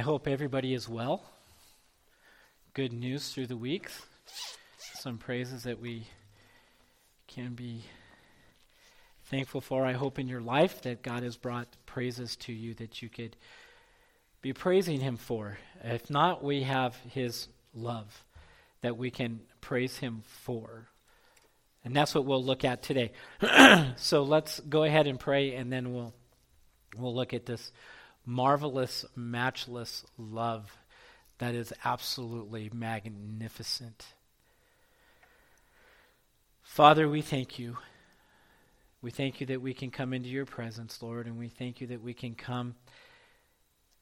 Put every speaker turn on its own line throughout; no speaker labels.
I hope everybody is well. Good news through the weeks. Some praises that we can be thankful for. I hope in your life that God has brought praises to you that you could be praising Him for. If not, we have His love that we can praise Him for. And that's what we'll look at today. so let's go ahead and pray, and then we'll we'll look at this marvelous, matchless love that is absolutely magnificent. Father, we thank you. We thank you that we can come into your presence, Lord, and we thank you that we can come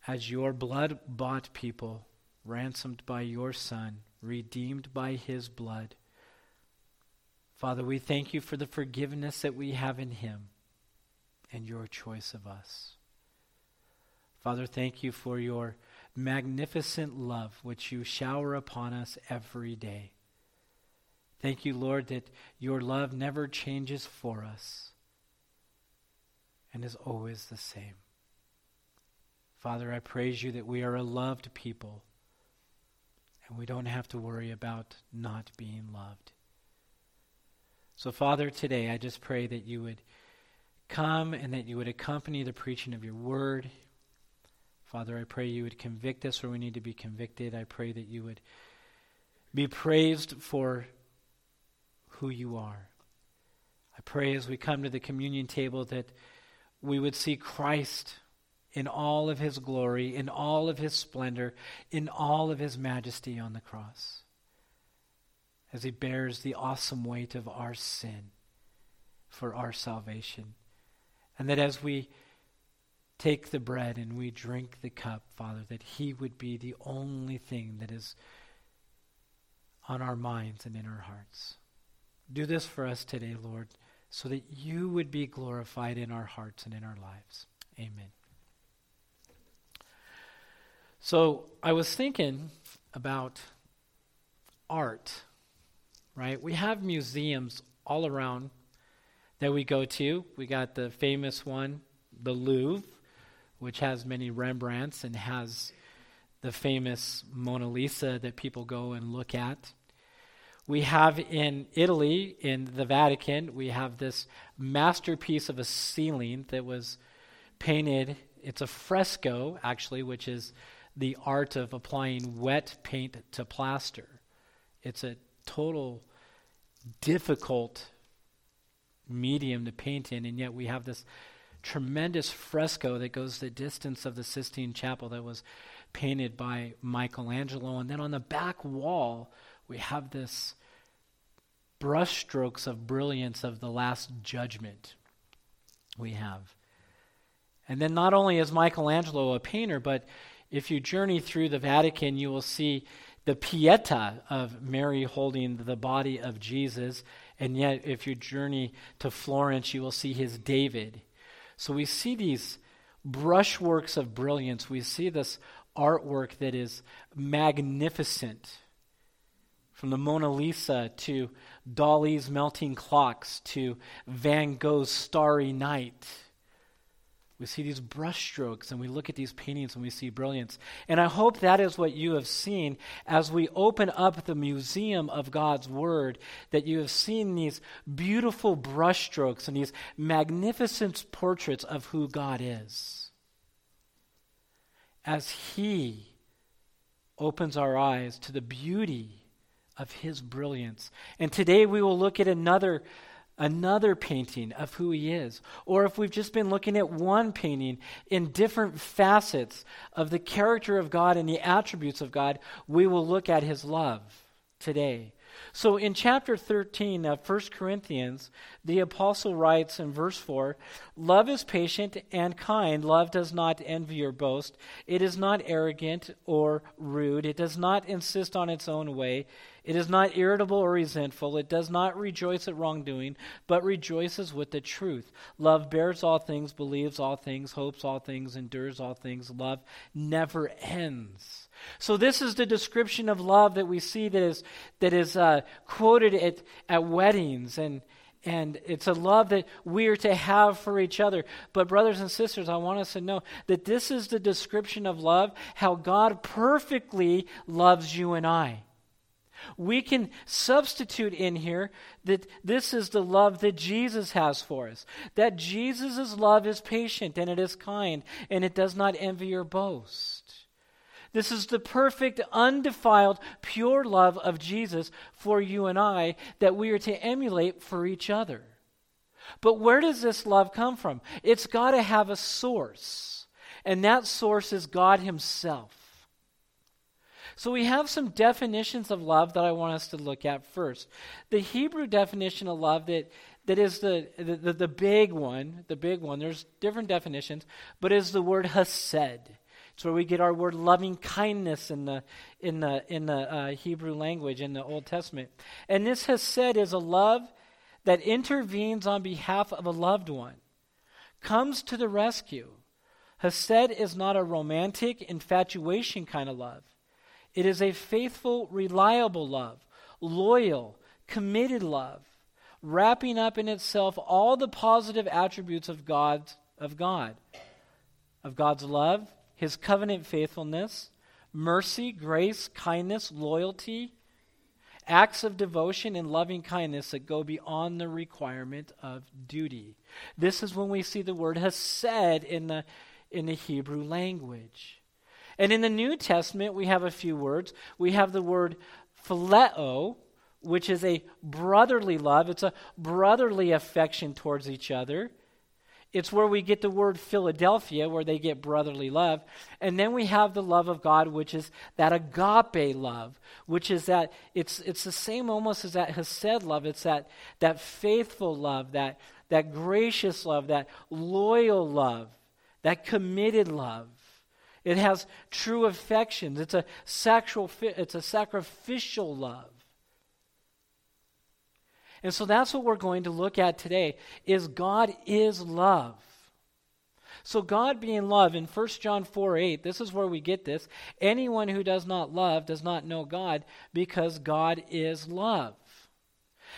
as your blood bought people, ransomed by your Son, redeemed by his blood. Father, we thank you for the forgiveness that we have in him and your choice of us. Father, thank you for your magnificent love which you shower upon us every day. Thank you, Lord, that your love never changes for us and is always the same. Father, I praise you that we are a loved people and we don't have to worry about not being loved. So, Father, today I just pray that you would come and that you would accompany the preaching of your word. Father, I pray you would convict us where we need to be convicted. I pray that you would be praised for who you are. I pray as we come to the communion table that we would see Christ in all of his glory, in all of his splendor, in all of his majesty on the cross, as he bears the awesome weight of our sin for our salvation. And that as we take the bread and we drink the cup, Father, that He would be the only thing that is on our minds and in our hearts. Do this for us today, Lord, so that you would be glorified in our hearts and in our lives. Amen. So I was thinking about art, right? We have museums all around that we go to. We got the famous one, the Louvre, which has many Rembrandts and has the famous Mona Lisa that people go and look at. We have in Italy, in the Vatican, we have this masterpiece of a ceiling that was painted. It's a fresco, actually, which is the art of applying wet paint to plaster. It's a total difficult medium to paint in, and yet we have this tremendous fresco that goes the distance of the Sistine Chapel that was painted by Michelangelo. And then on the back wall, we have this brushstrokes of brilliance of the Last Judgment. We have. And then not only is Michelangelo a painter, but if you journey through the Vatican, you will see the Pieta of Mary holding the body of Jesus. And yet, if you journey to Florence, you will see his David. So we see these brushworks of brilliance. We see this artwork that is magnificent. From the Mona Lisa to Dali's melting clocks to Van Gogh's starry night we see these brushstrokes and we look at these paintings and we see brilliance. And I hope that is what you have seen as we open up the museum of God's Word, that you have seen these beautiful brushstrokes and these magnificent portraits of who God is. As He opens our eyes to the beauty of His brilliance. And today we will look at another another painting of who he is. Or if we've just been looking at one painting in different facets of the character of God and the attributes of God, we will look at his love today. So in chapter 13 of 1 Corinthians, the apostle writes in verse 4 Love is patient and kind. Love does not envy or boast. It is not arrogant or rude. It does not insist on its own way. It is not irritable or resentful. It does not rejoice at wrongdoing, but rejoices with the truth. Love bears all things, believes all things, hopes all things, endures all things. Love never ends. So this is the description of love that we see that is that is uh, quoted at at weddings and and it's a love that we are to have for each other. But, brothers and sisters, I want us to know that this is the description of love, how God perfectly loves you and I. We can substitute in here that this is the love that Jesus has for us. That Jesus' love is patient and it is kind and it does not envy or boast. This is the perfect, undefiled, pure love of Jesus for you and I that we are to emulate for each other. But where does this love come from? It's got to have a source, and that source is God Himself. So we have some definitions of love that I want us to look at first. The Hebrew definition of love that, that is the, the, the big one, the big one, there's different definitions, but is the word hesed. It's where we get our word loving kindness in the, in the, in the uh, Hebrew language in the Old Testament. And this hesed is a love that intervenes on behalf of a loved one, comes to the rescue. Hesed is not a romantic infatuation kind of love. It is a faithful, reliable love, loyal, committed love, wrapping up in itself all the positive attributes of God, of God, of God's love, his covenant faithfulness, mercy, grace, kindness, loyalty, acts of devotion and loving kindness that go beyond the requirement of duty. This is when we see the word hesed in the, in the Hebrew language. And in the New Testament, we have a few words. We have the word phileo, which is a brotherly love, it's a brotherly affection towards each other. It's where we get the word Philadelphia, where they get brotherly love. And then we have the love of God, which is that agape love, which is that it's, it's the same almost as that Hesed love. It's that, that faithful love, that, that gracious love, that loyal love, that committed love. It has true affections. It's a sexual, it's a sacrificial love. And so that's what we're going to look at today is God is love. So God being love in 1 John 4 8, this is where we get this. Anyone who does not love does not know God because God is love.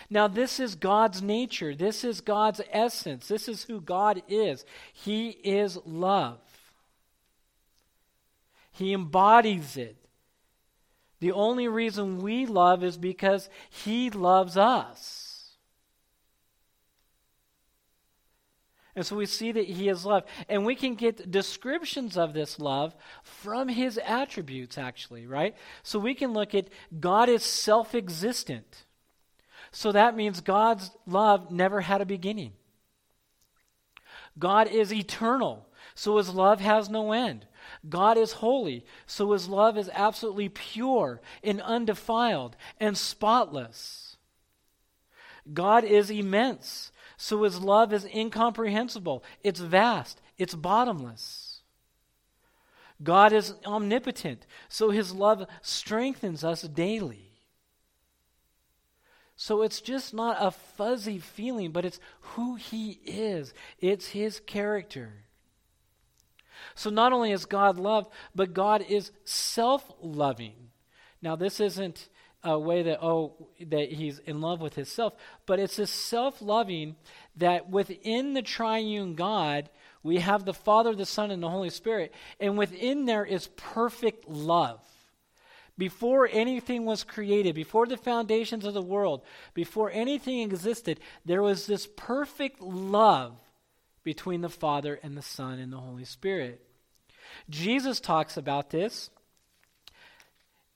Now, this is God's nature. This is God's essence. This is who God is. He is love. He embodies it. The only reason we love is because He loves us. And so we see that He is love. And we can get descriptions of this love from His attributes, actually, right? So we can look at God is self existent. So that means God's love never had a beginning. God is eternal. So His love has no end. God is holy, so his love is absolutely pure and undefiled and spotless. God is immense, so his love is incomprehensible, it's vast, it's bottomless. God is omnipotent, so his love strengthens us daily. So it's just not a fuzzy feeling, but it's who he is. It's his character. So not only is God love, but God is self loving. Now, this isn't a way that, oh, that he's in love with himself, but it's this self loving that within the triune God, we have the Father, the Son, and the Holy Spirit. And within there is perfect love. Before anything was created, before the foundations of the world, before anything existed, there was this perfect love between the Father and the Son and the Holy Spirit. Jesus talks about this.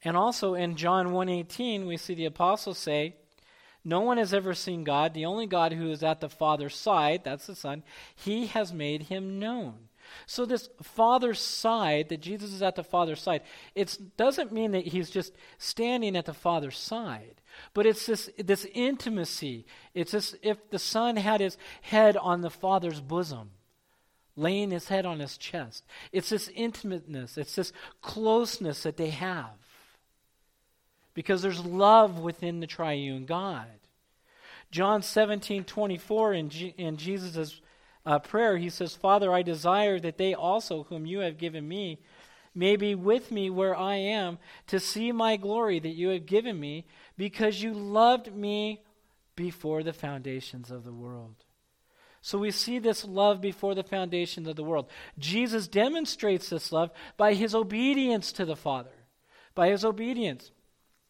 And also in John 1:18 we see the apostles say, "No one has ever seen God, the only God who is at the Father's side, that's the Son, he has made him known." So this Father's side, that Jesus is at the Father's side, it doesn't mean that he's just standing at the Father's side. But it's this, this intimacy. It's as if the Son had his head on the Father's bosom, laying his head on his chest. It's this intimateness, it's this closeness that they have. Because there's love within the triune God. John 17, 24, in, G- in Jesus' uh, prayer, he says, Father, I desire that they also, whom you have given me, may be with me where I am, to see my glory that you have given me, because you loved me before the foundations of the world. So we see this love before the foundations of the world. Jesus demonstrates this love by his obedience to the Father. By his obedience.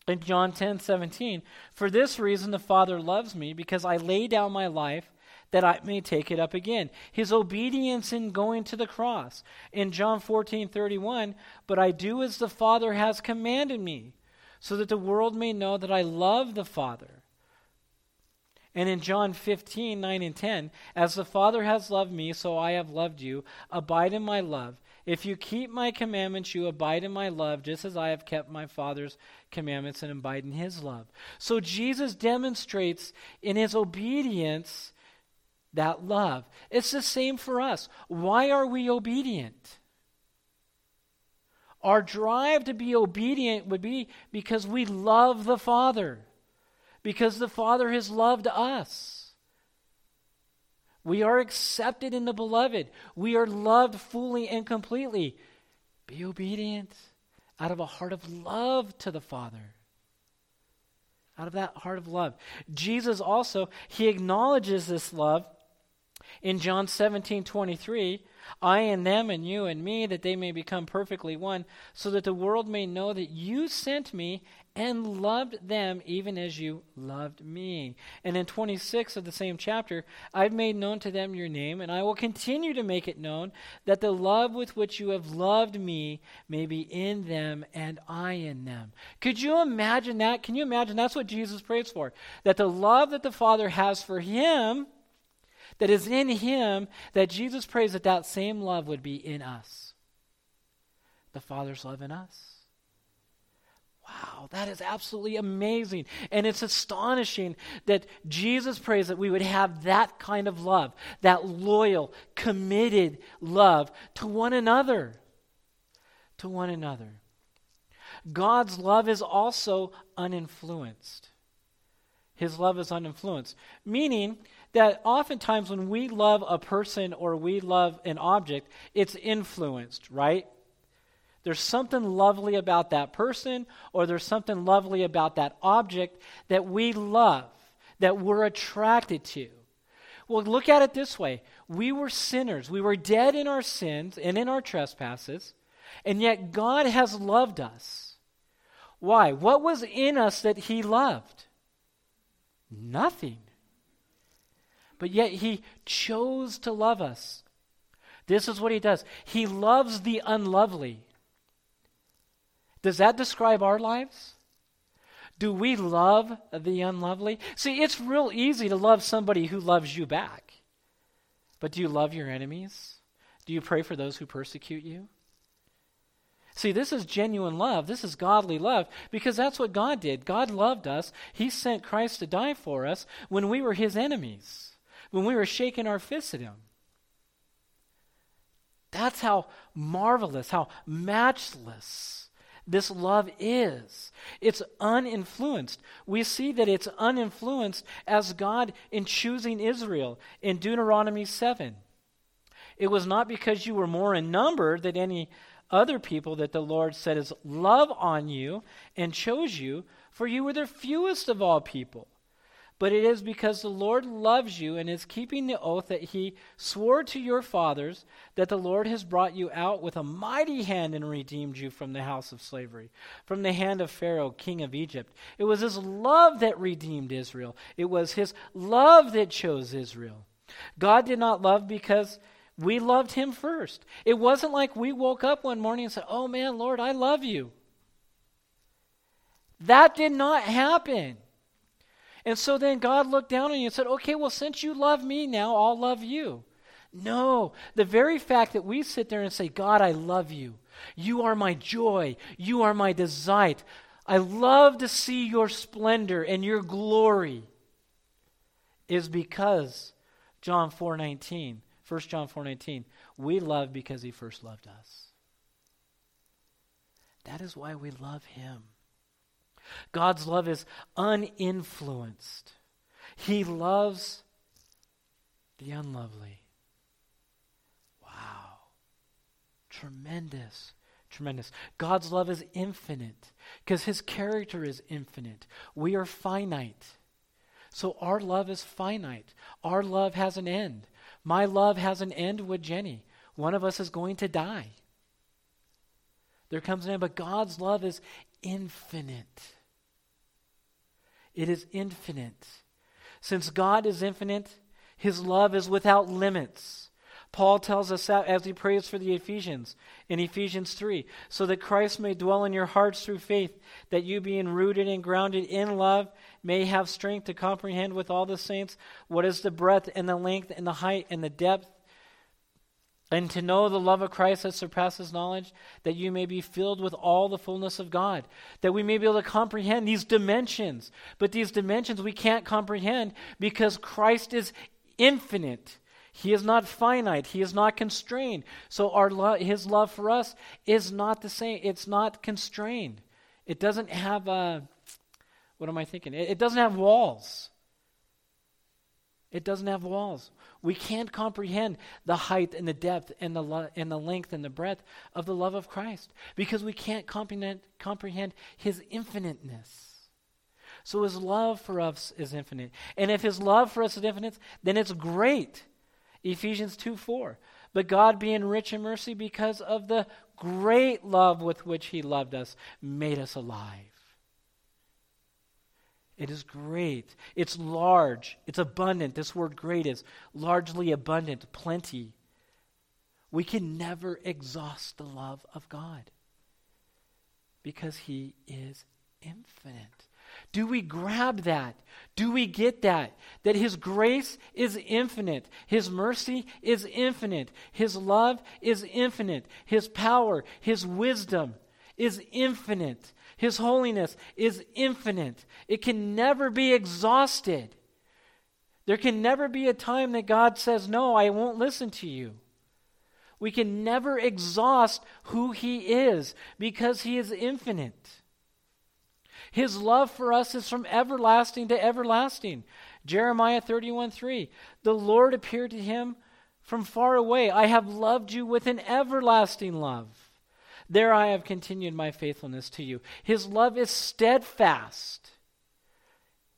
In John 10 17, for this reason the Father loves me, because I lay down my life that I may take it up again. His obedience in going to the cross. In John 14 31, but I do as the Father has commanded me, so that the world may know that I love the Father and in John 15, 9 and 10, as the Father has loved me, so I have loved you. Abide in my love. If you keep my commandments, you abide in my love, just as I have kept my Father's commandments and abide in his love. So Jesus demonstrates in his obedience that love. It's the same for us. Why are we obedient? Our drive to be obedient would be because we love the Father because the Father has loved us. We are accepted in the beloved. We are loved fully and completely. Be obedient out of a heart of love to the Father. Out of that heart of love. Jesus also, he acknowledges this love in John 17 23. I and them and you and me, that they may become perfectly one, so that the world may know that you sent me and loved them even as you loved me. And in 26 of the same chapter, I've made known to them your name, and I will continue to make it known, that the love with which you have loved me may be in them and I in them. Could you imagine that? Can you imagine? That's what Jesus prays for. That the love that the Father has for him, that is in him, that Jesus prays that that same love would be in us. The Father's love in us. Wow, that is absolutely amazing. And it's astonishing that Jesus prays that we would have that kind of love, that loyal, committed love to one another. To one another. God's love is also uninfluenced. His love is uninfluenced, meaning that oftentimes when we love a person or we love an object, it's influenced, right? There's something lovely about that person, or there's something lovely about that object that we love, that we're attracted to. Well, look at it this way we were sinners, we were dead in our sins and in our trespasses, and yet God has loved us. Why? What was in us that He loved? Nothing. But yet He chose to love us. This is what He does He loves the unlovely. Does that describe our lives? Do we love the unlovely? See, it's real easy to love somebody who loves you back. But do you love your enemies? Do you pray for those who persecute you? See, this is genuine love. This is godly love because that's what God did. God loved us. He sent Christ to die for us when we were his enemies, when we were shaking our fists at him. That's how marvelous, how matchless this love is. It's uninfluenced. We see that it's uninfluenced as God in choosing Israel in Deuteronomy 7. It was not because you were more in number than any other people that the Lord set his love on you and chose you, for you were the fewest of all people but it is because the Lord loves you and is keeping the oath that he swore to your fathers that the Lord has brought you out with a mighty hand and redeemed you from the house of slavery, from the hand of Pharaoh, king of Egypt. It was his love that redeemed Israel, it was his love that chose Israel. God did not love because we loved him first. It wasn't like we woke up one morning and said, Oh man, Lord, I love you. That did not happen. And so then God looked down on you and said, Okay, well, since you love me now, I'll love you. No, the very fact that we sit there and say, God, I love you. You are my joy. You are my delight. I love to see your splendor and your glory is because John 4:19, 1 John 4:19, we love because he first loved us. That is why we love him. God's love is uninfluenced. He loves the unlovely. Wow. Tremendous. Tremendous. God's love is infinite because his character is infinite. We are finite. So our love is finite. Our love has an end. My love has an end with Jenny. One of us is going to die. There comes an end, but God's love is infinite. It is infinite. Since God is infinite, his love is without limits. Paul tells us that as he prays for the Ephesians in Ephesians 3 so that Christ may dwell in your hearts through faith, that you, being rooted and grounded in love, may have strength to comprehend with all the saints what is the breadth and the length and the height and the depth, and to know the love of Christ that surpasses knowledge, that you may be filled with all the fullness of God, that we may be able to comprehend these dimensions. But these dimensions we can't comprehend because Christ is infinite. He is not finite. He is not constrained. So our lo- his love for us is not the same. It's not constrained. It doesn't have a what am I thinking? It, it doesn't have walls. It doesn't have walls. We can't comprehend the height and the depth and the lo- and the length and the breadth of the love of Christ because we can't comprehend comprehend his infiniteness. So his love for us is infinite. And if his love for us is infinite, then it's great Ephesians 2 4. But God, being rich in mercy because of the great love with which He loved us, made us alive. It is great. It's large. It's abundant. This word great is largely abundant, plenty. We can never exhaust the love of God because He is infinite. Do we grab that? Do we get that? That His grace is infinite. His mercy is infinite. His love is infinite. His power, His wisdom is infinite. His holiness is infinite. It can never be exhausted. There can never be a time that God says, No, I won't listen to you. We can never exhaust who He is because He is infinite. His love for us is from everlasting to everlasting. Jeremiah 31 3. The Lord appeared to him from far away. I have loved you with an everlasting love. There I have continued my faithfulness to you. His love is steadfast.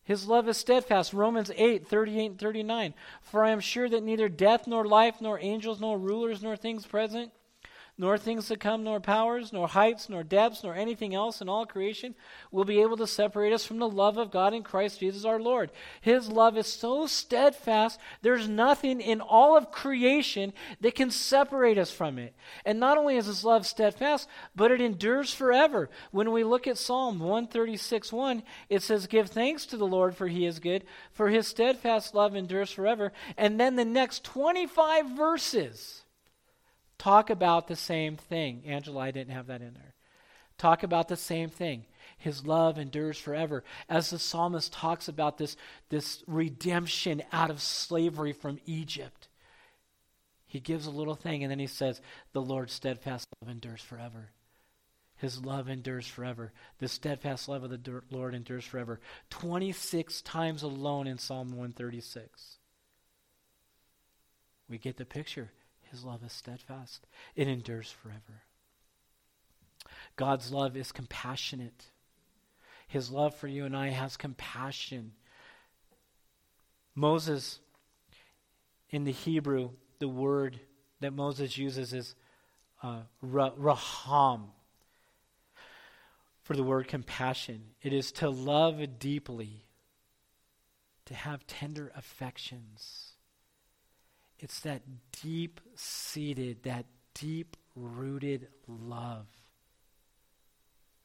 His love is steadfast. Romans 8, 38 and 39. For I am sure that neither death, nor life, nor angels, nor rulers, nor things present, nor things to come, nor powers, nor heights, nor depths, nor anything else in all creation will be able to separate us from the love of God in Christ Jesus our Lord. His love is so steadfast, there's nothing in all of creation that can separate us from it. And not only is his love steadfast, but it endures forever. When we look at Psalm 136 1, it says, Give thanks to the Lord, for he is good, for his steadfast love endures forever. And then the next 25 verses talk about the same thing. Angela, I didn't have that in there. Talk about the same thing. His love endures forever. As the psalmist talks about this, this redemption out of slavery from Egypt, he gives a little thing and then he says, The Lord's steadfast love endures forever. His love endures forever. The steadfast love of the Lord endures forever. 26 times alone in Psalm 136. We get the picture. His love is steadfast, it endures forever. God's love is compassionate. His love for you and I has compassion. Moses, in the Hebrew, the word that Moses uses is uh, raham for the word compassion. It is to love deeply, to have tender affections. It's that deep seated, that deep rooted love.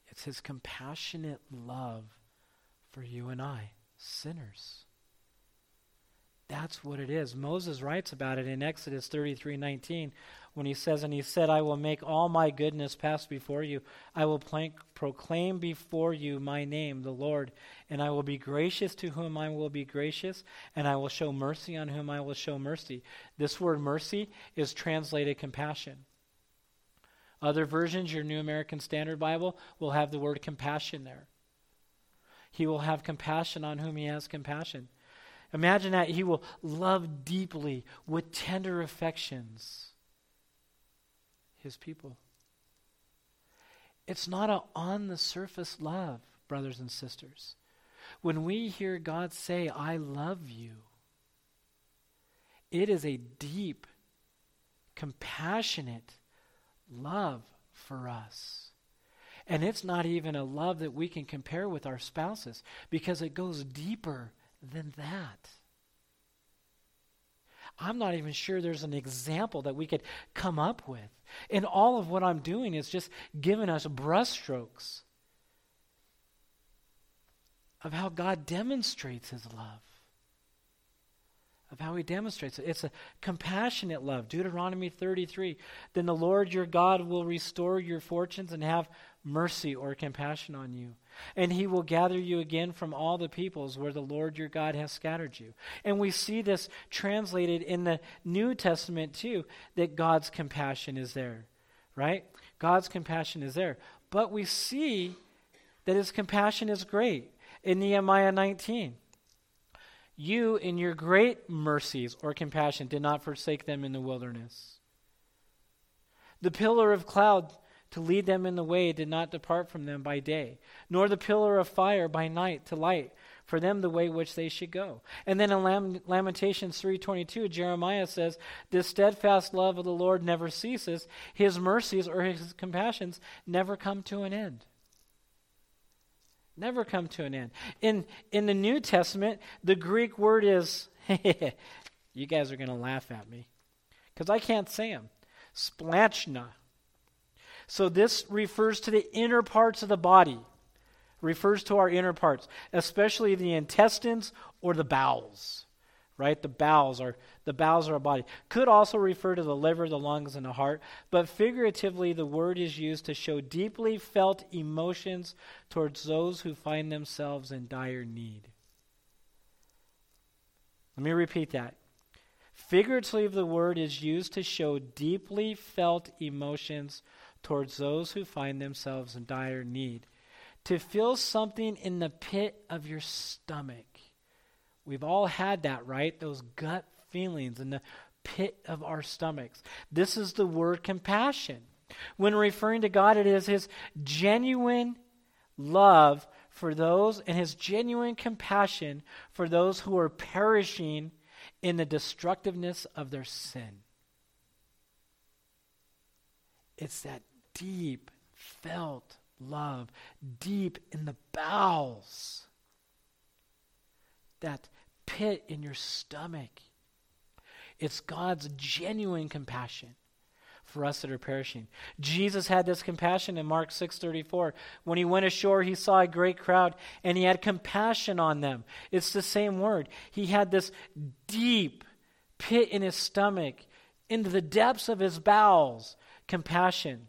It's his compassionate love for you and I, sinners. That's what it is. Moses writes about it in Exodus 33 19 when he says, And he said, I will make all my goodness pass before you. I will plank, proclaim before you my name, the Lord, and I will be gracious to whom I will be gracious, and I will show mercy on whom I will show mercy. This word mercy is translated compassion. Other versions, your New American Standard Bible, will have the word compassion there. He will have compassion on whom he has compassion. Imagine that he will love deeply with tender affections his people. It's not an on the surface love, brothers and sisters. When we hear God say, I love you, it is a deep, compassionate love for us. And it's not even a love that we can compare with our spouses because it goes deeper than that. I'm not even sure there's an example that we could come up with. And all of what I'm doing is just giving us brushstrokes of how God demonstrates his love. Of how he demonstrates it. It's a compassionate love. Deuteronomy 33. Then the Lord your God will restore your fortunes and have mercy or compassion on you. And he will gather you again from all the peoples where the Lord your God has scattered you. And we see this translated in the New Testament too, that God's compassion is there, right? God's compassion is there. But we see that his compassion is great in Nehemiah 19. You, in your great mercies or compassion, did not forsake them in the wilderness. The pillar of cloud to lead them in the way did not depart from them by day, nor the pillar of fire by night to light for them the way which they should go. And then in Lam- Lamentations 3:22 Jeremiah says, "The steadfast love of the Lord never ceases; his mercies or his compassions never come to an end." Never come to an end. In in the New Testament, the Greek word is you guys are going to laugh at me cuz I can't say them. Splanchna so this refers to the inner parts of the body, refers to our inner parts, especially the intestines or the bowels. Right? The bowels are the bowels of our body. Could also refer to the liver, the lungs, and the heart, but figuratively the word is used to show deeply felt emotions towards those who find themselves in dire need. Let me repeat that. Figuratively, the word is used to show deeply felt emotions towards those who find themselves in dire need. To feel something in the pit of your stomach. We've all had that, right? Those gut feelings in the pit of our stomachs. This is the word compassion. When referring to God, it is his genuine love for those and his genuine compassion for those who are perishing in the destructiveness of their sin. It's that deep felt love, deep in the bowels, that pit in your stomach. It's God's genuine compassion for us that are perishing. Jesus had this compassion in Mark 6:34. When he went ashore, he saw a great crowd and he had compassion on them. It's the same word. He had this deep pit in his stomach, into the depths of his bowels, compassion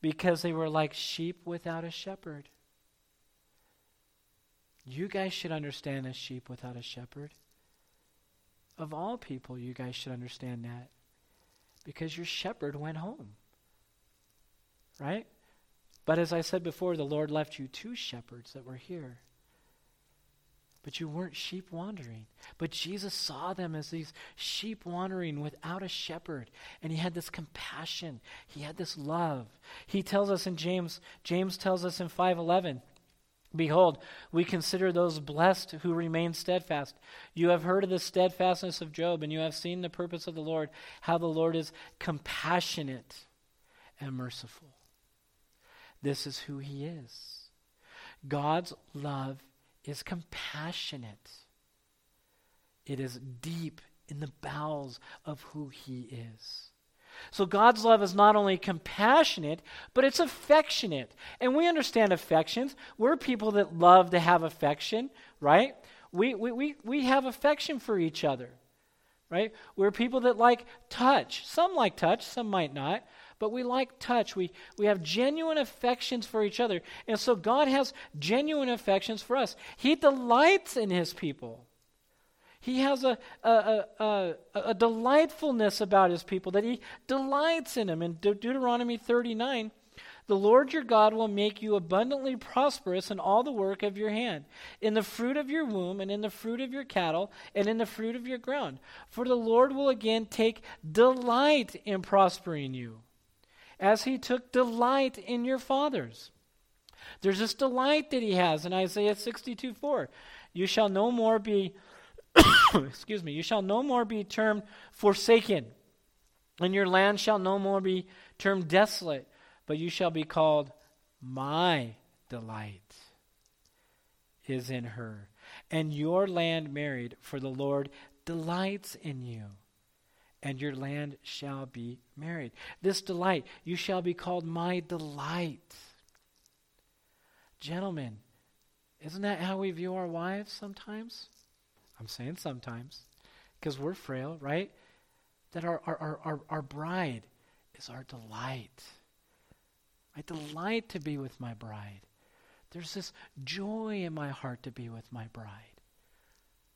because they were like sheep without a shepherd. You guys should understand a sheep without a shepherd. Of all people, you guys should understand that. Because your shepherd went home. Right? But as I said before, the Lord left you two shepherds that were here but you weren't sheep wandering. But Jesus saw them as these sheep wandering without a shepherd. And he had this compassion. He had this love. He tells us in James, James tells us in 511, Behold, we consider those blessed who remain steadfast. You have heard of the steadfastness of Job, and you have seen the purpose of the Lord, how the Lord is compassionate and merciful. This is who he is. God's love is compassionate. It is deep in the bowels of who He is. So God's love is not only compassionate, but it's affectionate. And we understand affections. We're people that love to have affection, right? We, we, we, we have affection for each other, right? We're people that like touch. Some like touch, some might not but we like touch. We, we have genuine affections for each other. And so God has genuine affections for us. He delights in his people. He has a, a, a, a, delightfulness about his people that he delights in them. In De- Deuteronomy 39, the Lord your God will make you abundantly prosperous in all the work of your hand, in the fruit of your womb, and in the fruit of your cattle, and in the fruit of your ground. For the Lord will again take delight in prospering you as he took delight in your fathers. There's this delight that he has in Isaiah 62 4. You shall no more be, excuse me, you shall no more be termed forsaken, and your land shall no more be termed desolate, but you shall be called my delight is in her, and your land married, for the Lord delights in you, and your land shall be married. This delight, you shall be called my delight. Gentlemen, isn't that how we view our wives sometimes? I'm saying sometimes, because we're frail, right? That our, our, our, our, bride is our delight. I delight to be with my bride. There's this joy in my heart to be with my bride.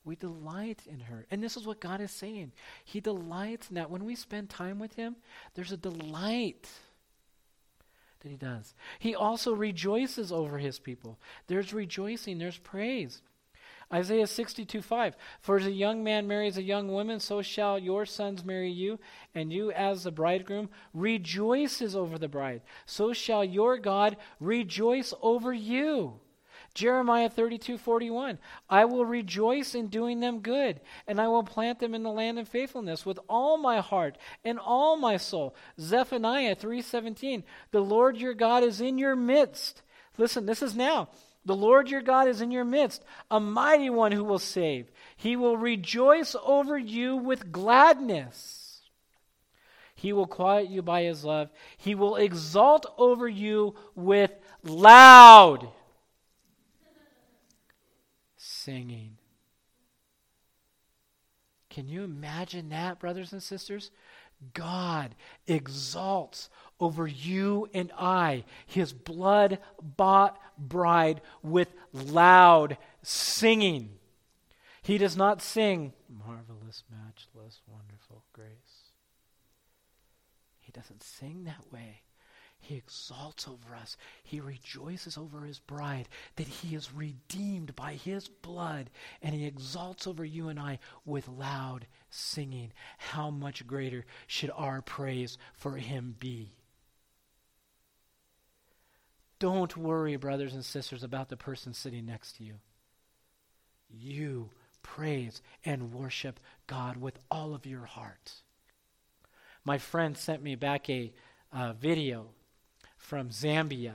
We delight in her. And this is what God is saying. He delights in that. When we spend time with Him, there's a delight that He does. He also rejoices over His people. There's rejoicing, there's praise. Isaiah 62 5. For as a young man marries a young woman, so shall your sons marry you, and you, as the bridegroom, rejoices over the bride. So shall your God rejoice over you. Jeremiah 32 41. I will rejoice in doing them good, and I will plant them in the land of faithfulness with all my heart and all my soul. Zephaniah 3 17. The Lord your God is in your midst. Listen, this is now. The Lord your God is in your midst, a mighty one who will save. He will rejoice over you with gladness. He will quiet you by his love. He will exalt over you with loud singing. Can you imagine that, brothers and sisters? God exalts over you and I, his blood bought bride, with loud singing. He does not sing, Marvelous, matchless, wonderful grace. He doesn't sing that way. He exalts over us. He rejoices over his bride that he is redeemed by his blood. And he exalts over you and I with loud singing. How much greater should our praise for him be? Don't worry, brothers and sisters, about the person sitting next to you. You praise and worship God with all of your heart. My friend sent me back a uh, video from Zambia.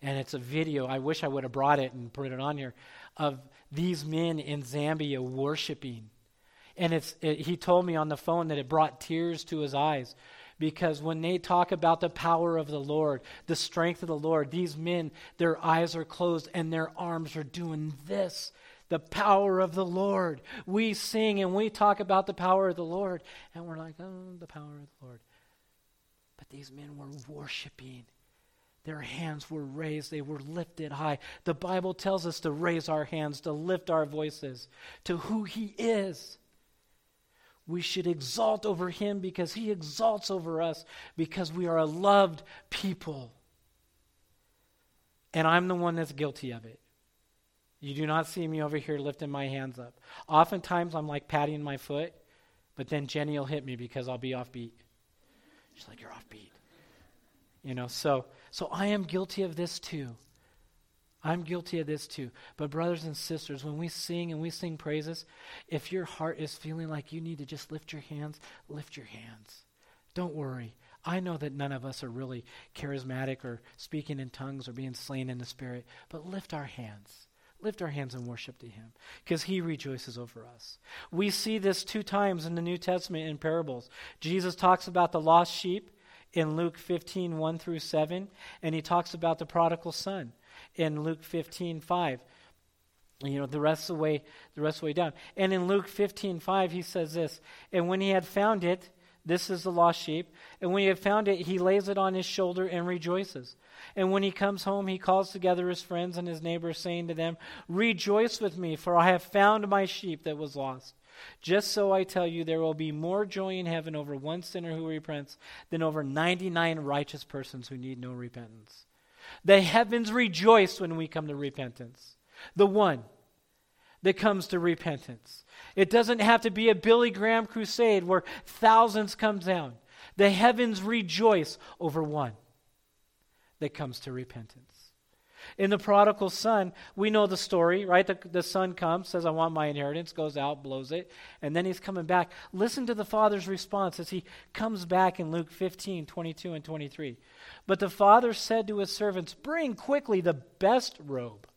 And it's a video, I wish I would have brought it and put it on here, of these men in Zambia worshiping. And it's, it, he told me on the phone that it brought tears to his eyes because when they talk about the power of the Lord, the strength of the Lord, these men, their eyes are closed and their arms are doing this. The power of the Lord. We sing and we talk about the power of the Lord, and we're like, oh, the power of the Lord. But these men were worshiping. Their hands were raised, they were lifted high. The Bible tells us to raise our hands, to lift our voices to who He is. We should exalt over Him because He exalts over us because we are a loved people. And I'm the one that's guilty of it. You do not see me over here lifting my hands up. Oftentimes I'm like patting my foot, but then Jenny will hit me because I'll be off beat. She's like, You're offbeat. You know, so so I am guilty of this too. I'm guilty of this too. But, brothers and sisters, when we sing and we sing praises, if your heart is feeling like you need to just lift your hands, lift your hands. Don't worry. I know that none of us are really charismatic or speaking in tongues or being slain in the Spirit, but lift our hands. Lift our hands and worship to Him because He rejoices over us. We see this two times in the New Testament in parables. Jesus talks about the lost sheep in Luke 15, 1 through 7, and He talks about the prodigal son in Luke 15, 5. You know, the rest of the way, the rest of the way down. And in Luke 15, 5, he says this, And when he had found it, this is the lost sheep. And when he had found it, he lays it on his shoulder and rejoices. And when he comes home, he calls together his friends and his neighbors, saying to them, Rejoice with me, for I have found my sheep that was lost. Just so I tell you, there will be more joy in heaven over one sinner who repents than over 99 righteous persons who need no repentance. The heavens rejoice when we come to repentance. The one that comes to repentance. It doesn't have to be a Billy Graham crusade where thousands come down. The heavens rejoice over one that comes to repentance. In the prodigal son, we know the story, right? The, the son comes, says, I want my inheritance, goes out, blows it, and then he's coming back. Listen to the father's response as he comes back in Luke 15, 22, and 23. But the father said to his servants, Bring quickly the best robe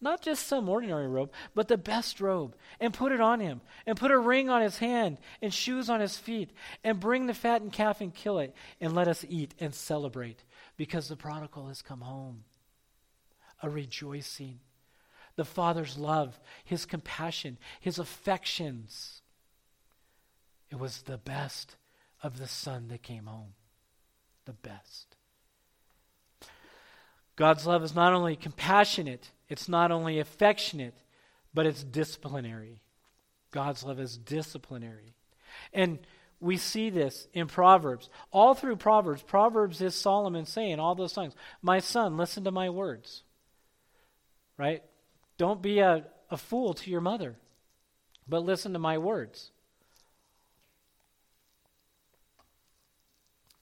not just some ordinary robe, but the best robe, and put it on him, and put a ring on his hand, and shoes on his feet, and bring the fattened calf and kill it, and let us eat and celebrate, because the prodigal has come home. A rejoicing. The Father's love, his compassion, his affections. It was the best of the Son that came home. The best. God's love is not only compassionate, it's not only affectionate, but it's disciplinary. God's love is disciplinary. And we see this in Proverbs. All through Proverbs, Proverbs is Solomon saying all those things. My son, listen to my words. Right? Don't be a, a fool to your mother, but listen to my words.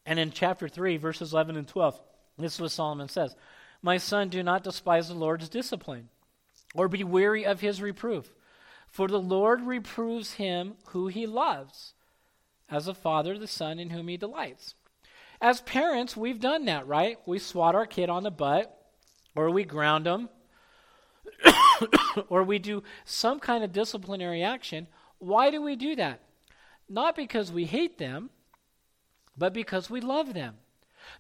And in chapter 3, verses 11 and 12, this is what Solomon says my son, do not despise the Lord's discipline, or be weary of his reproof. For the Lord reproves him who he loves, as a father the son in whom he delights. As parents, we've done that, right? We swat our kid on the butt, or we ground them, or we do some kind of disciplinary action. Why do we do that? Not because we hate them, but because we love them.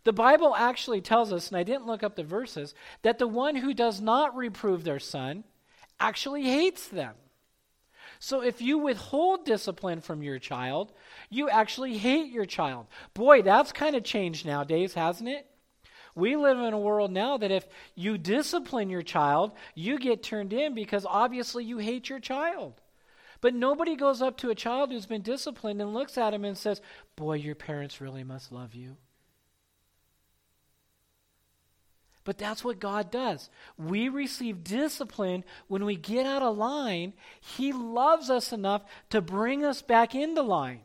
The Bible actually tells us, and I didn't look up the verses, that the one who does not reprove their son actually hates them. So if you withhold discipline from your child, you actually hate your child. Boy, that's kind of changed nowadays, hasn't it? We live in a world now that if you discipline your child, you get turned in because obviously you hate your child. But nobody goes up to a child who's been disciplined and looks at him and says, Boy, your parents really must love you. But that's what God does. We receive discipline when we get out of line. He loves us enough to bring us back into line.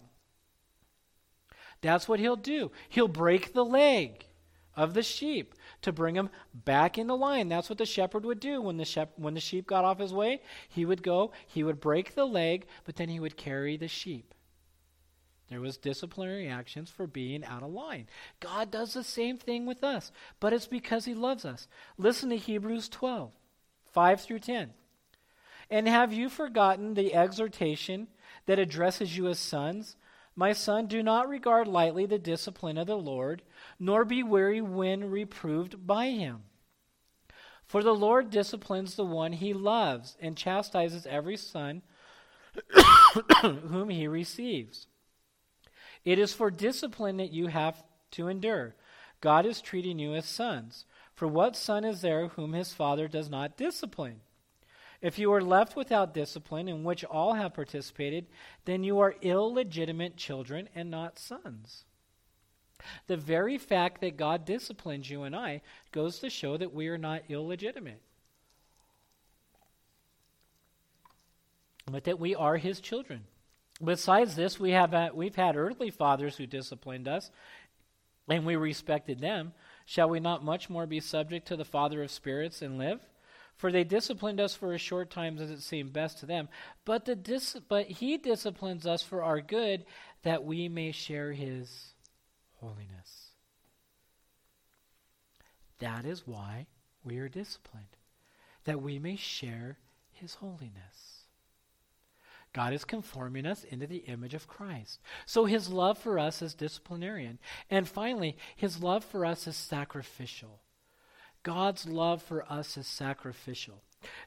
That's what He'll do. He'll break the leg of the sheep to bring him back into line. That's what the shepherd would do when the, shep- when the sheep got off his way. He would go, he would break the leg, but then he would carry the sheep. There was disciplinary actions for being out of line. God does the same thing with us, but it's because he loves us. Listen to Hebrews 12, 5 through 10. And have you forgotten the exhortation that addresses you as sons? My son, do not regard lightly the discipline of the Lord, nor be weary when reproved by him. For the Lord disciplines the one he loves and chastises every son whom he receives. It is for discipline that you have to endure. God is treating you as sons. For what son is there whom his father does not discipline? If you are left without discipline, in which all have participated, then you are illegitimate children and not sons. The very fact that God disciplines you and I goes to show that we are not illegitimate, but that we are his children. Besides this, we have we've had earthly fathers who disciplined us, and we respected them. Shall we not much more be subject to the Father of spirits and live? For they disciplined us for a short time as it seemed best to them, but, the dis- but he disciplines us for our good, that we may share his holiness. That is why we are disciplined, that we may share his holiness. God is conforming us into the image of Christ. So his love for us is disciplinarian. And finally, his love for us is sacrificial. God's love for us is sacrificial.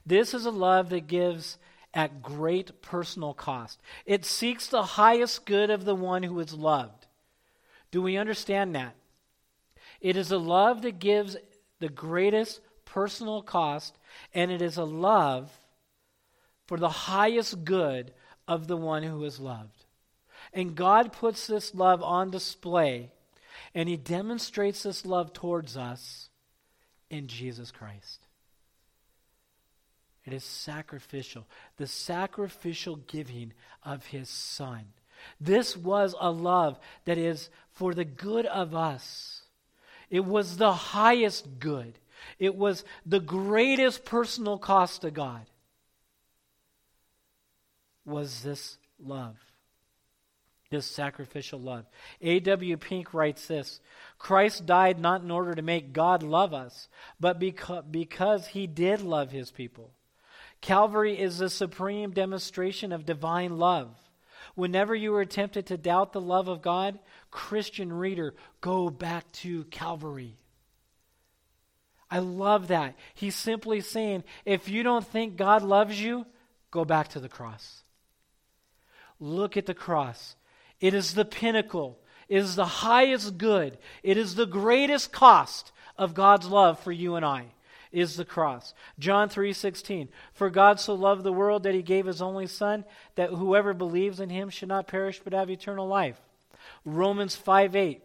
This is a love that gives at great personal cost. It seeks the highest good of the one who is loved. Do we understand that? It is a love that gives the greatest personal cost, and it is a love for the highest good of the one who is loved. And God puts this love on display, and He demonstrates this love towards us in Jesus Christ. It is sacrificial, the sacrificial giving of His Son. This was a love that is for the good of us. It was the highest good. It was the greatest personal cost to God. Was this love? This sacrificial love. A.W. Pink writes this Christ died not in order to make God love us, but because, because he did love his people. Calvary is the supreme demonstration of divine love. Whenever you are tempted to doubt the love of God, Christian reader, go back to Calvary. I love that. He's simply saying, if you don't think God loves you, go back to the cross. Look at the cross. It is the pinnacle, it is the highest good, it is the greatest cost of God's love for you and I is the cross. John 3:16 For God so loved the world that he gave his only son that whoever believes in him should not perish but have eternal life. Romans 5:8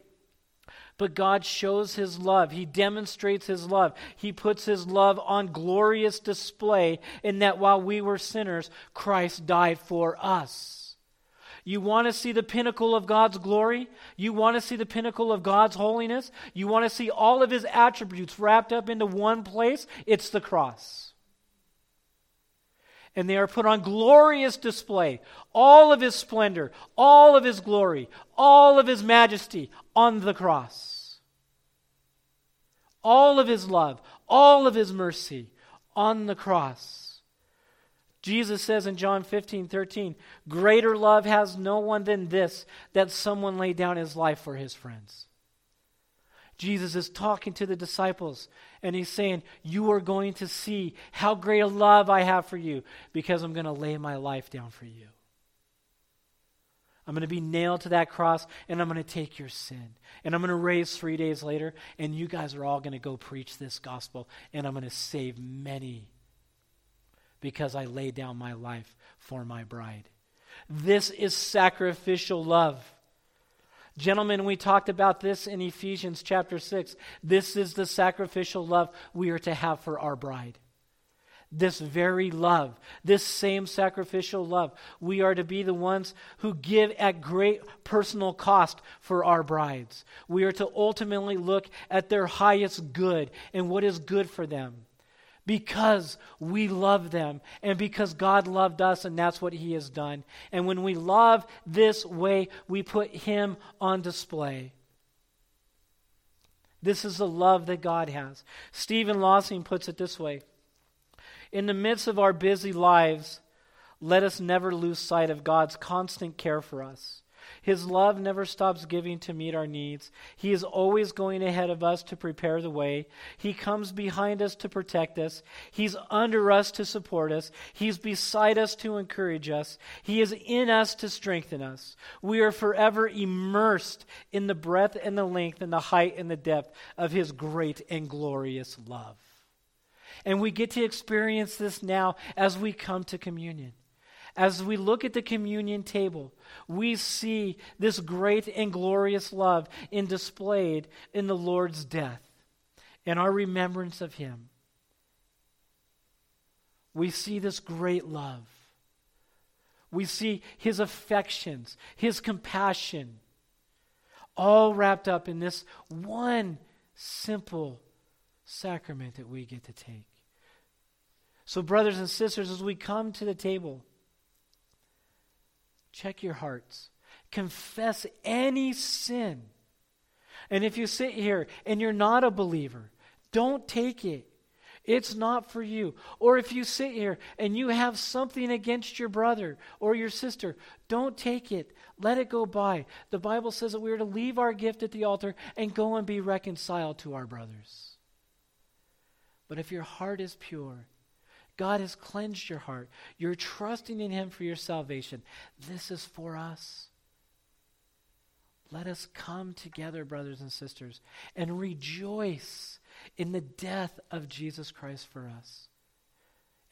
but God shows his love. He demonstrates his love. He puts his love on glorious display in that while we were sinners, Christ died for us. You want to see the pinnacle of God's glory? You want to see the pinnacle of God's holiness? You want to see all of his attributes wrapped up into one place? It's the cross. And they are put on glorious display. All of his splendor, all of his glory, all of his majesty on the cross. All of his love, all of his mercy on the cross. Jesus says in John 15, 13, Greater love has no one than this, that someone lay down his life for his friends. Jesus is talking to the disciples, and he's saying, You are going to see how great a love I have for you because I'm going to lay my life down for you. I'm going to be nailed to that cross, and I'm going to take your sin. And I'm going to raise three days later, and you guys are all going to go preach this gospel, and I'm going to save many because I lay down my life for my bride. This is sacrificial love. Gentlemen, we talked about this in Ephesians chapter 6. This is the sacrificial love we are to have for our bride. This very love, this same sacrificial love, we are to be the ones who give at great personal cost for our brides. We are to ultimately look at their highest good and what is good for them because we love them and because God loved us and that's what He has done. And when we love this way, we put Him on display. This is the love that God has. Steven Lawson puts it this way In the midst of our busy lives, let us never lose sight of God's constant care for us. His love never stops giving to meet our needs. He is always going ahead of us to prepare the way. He comes behind us to protect us. He's under us to support us. He's beside us to encourage us. He is in us to strengthen us. We are forever immersed in the breadth and the length and the height and the depth of His great and glorious love. And we get to experience this now as we come to communion. As we look at the communion table, we see this great and glorious love in displayed in the Lord's death and our remembrance of him. We see this great love. We see his affections, his compassion, all wrapped up in this one simple sacrament that we get to take. So, brothers and sisters, as we come to the table, Check your hearts. Confess any sin. And if you sit here and you're not a believer, don't take it. It's not for you. Or if you sit here and you have something against your brother or your sister, don't take it. Let it go by. The Bible says that we are to leave our gift at the altar and go and be reconciled to our brothers. But if your heart is pure God has cleansed your heart. You're trusting in Him for your salvation. This is for us. Let us come together, brothers and sisters, and rejoice in the death of Jesus Christ for us,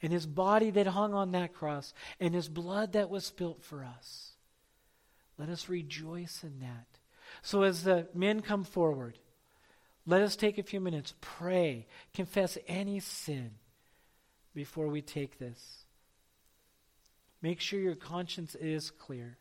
in His body that hung on that cross, and His blood that was spilt for us. Let us rejoice in that. So, as the men come forward, let us take a few minutes, pray, confess any sin before we take this. Make sure your conscience is clear.